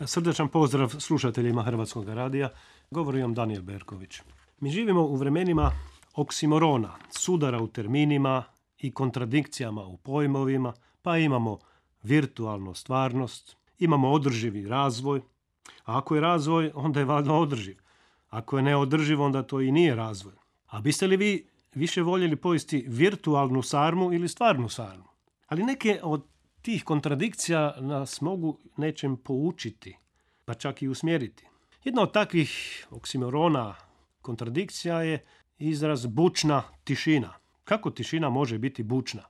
Srdečan pozdrav slušateljima Hrvatskog radija. Govori vam Daniel Berković. Mi živimo u vremenima oksimorona, sudara u terminima i kontradikcijama u pojmovima, pa imamo virtualnu stvarnost, imamo održivi razvoj, a ako je razvoj, onda je valjda održiv. Ako je neodrživ, onda to i nije razvoj. A biste li vi više voljeli pojesti virtualnu sarmu ili stvarnu sarmu? Ali neke od tih kontradikcija nas mogu nečem poučiti, pa čak i usmjeriti. Jedna od takvih oksimorona kontradikcija je izraz bučna tišina. Kako tišina može biti bučna?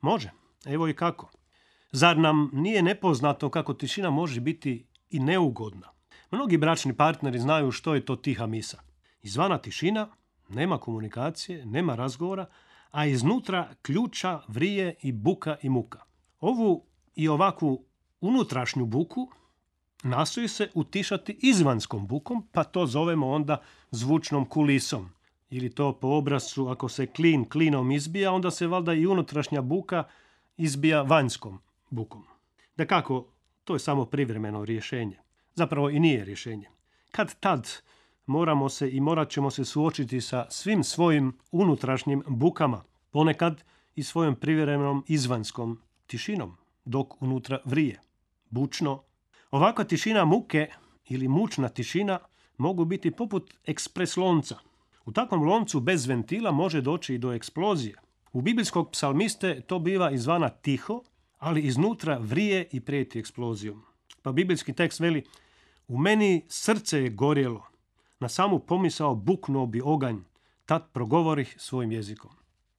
Može. Evo i kako. Zar nam nije nepoznato kako tišina može biti i neugodna? Mnogi bračni partneri znaju što je to tiha misa. Izvana tišina, nema komunikacije, nema razgovora, a iznutra ključa, vrije i buka i muka. Ovu i ovakvu unutrašnju buku nastoji se utišati izvanskom bukom, pa to zovemo onda zvučnom kulisom. Ili to po obrascu, ako se klin klinom izbija, onda se valjda i unutrašnja buka izbija vanjskom bukom. Da kako, to je samo privremeno rješenje. Zapravo i nije rješenje. Kad tad moramo se i morat ćemo se suočiti sa svim svojim unutrašnjim bukama, ponekad i svojom privremenom izvanskom tišinom, dok unutra vrije. Bučno. Ovakva tišina muke ili mučna tišina mogu biti poput ekspres lonca. U takvom loncu bez ventila može doći i do eksplozije. U biblijskog psalmiste to biva izvana tiho, ali iznutra vrije i prijeti eksplozijom. Pa biblijski tekst veli U meni srce je gorjelo, na samu pomisao buknuo bi oganj, tad progovorih svojim jezikom.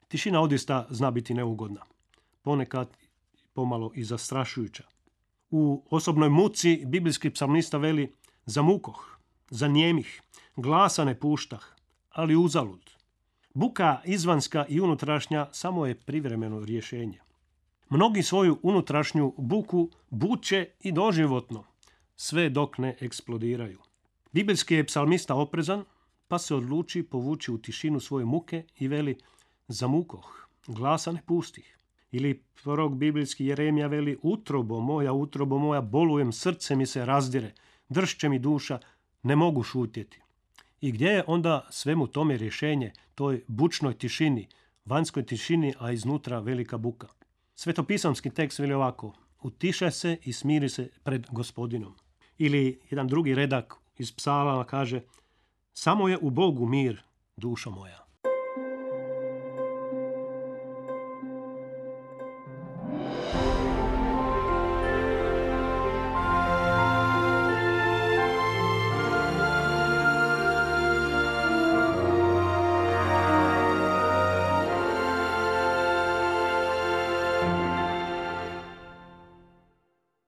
Tišina odista zna biti neugodna. Ponekad pomalo i zastrašujuća. U osobnoj muci biblijski psalmista veli za mukoh, za njemih, glasa ne puštah, ali uzalud. Buka izvanska i unutrašnja samo je privremeno rješenje. Mnogi svoju unutrašnju buku buče i doživotno, sve dok ne eksplodiraju. Biblijski je psalmista oprezan, pa se odluči povući u tišinu svoje muke i veli za mukoh, glasa ne pustih. Ili prorok biblijski Jeremija veli utrobo moja, utrobo moja, bolujem, srce mi se razdire, dršće mi duša, ne mogu šutjeti. I gdje je onda svemu tome rješenje, toj bučnoj tišini, vanjskoj tišini, a iznutra velika buka? Svetopisamski tekst veli ovako, utišaj se i smiri se pred gospodinom. Ili jedan drugi redak iz psalama kaže, samo je u Bogu mir, dušo moja.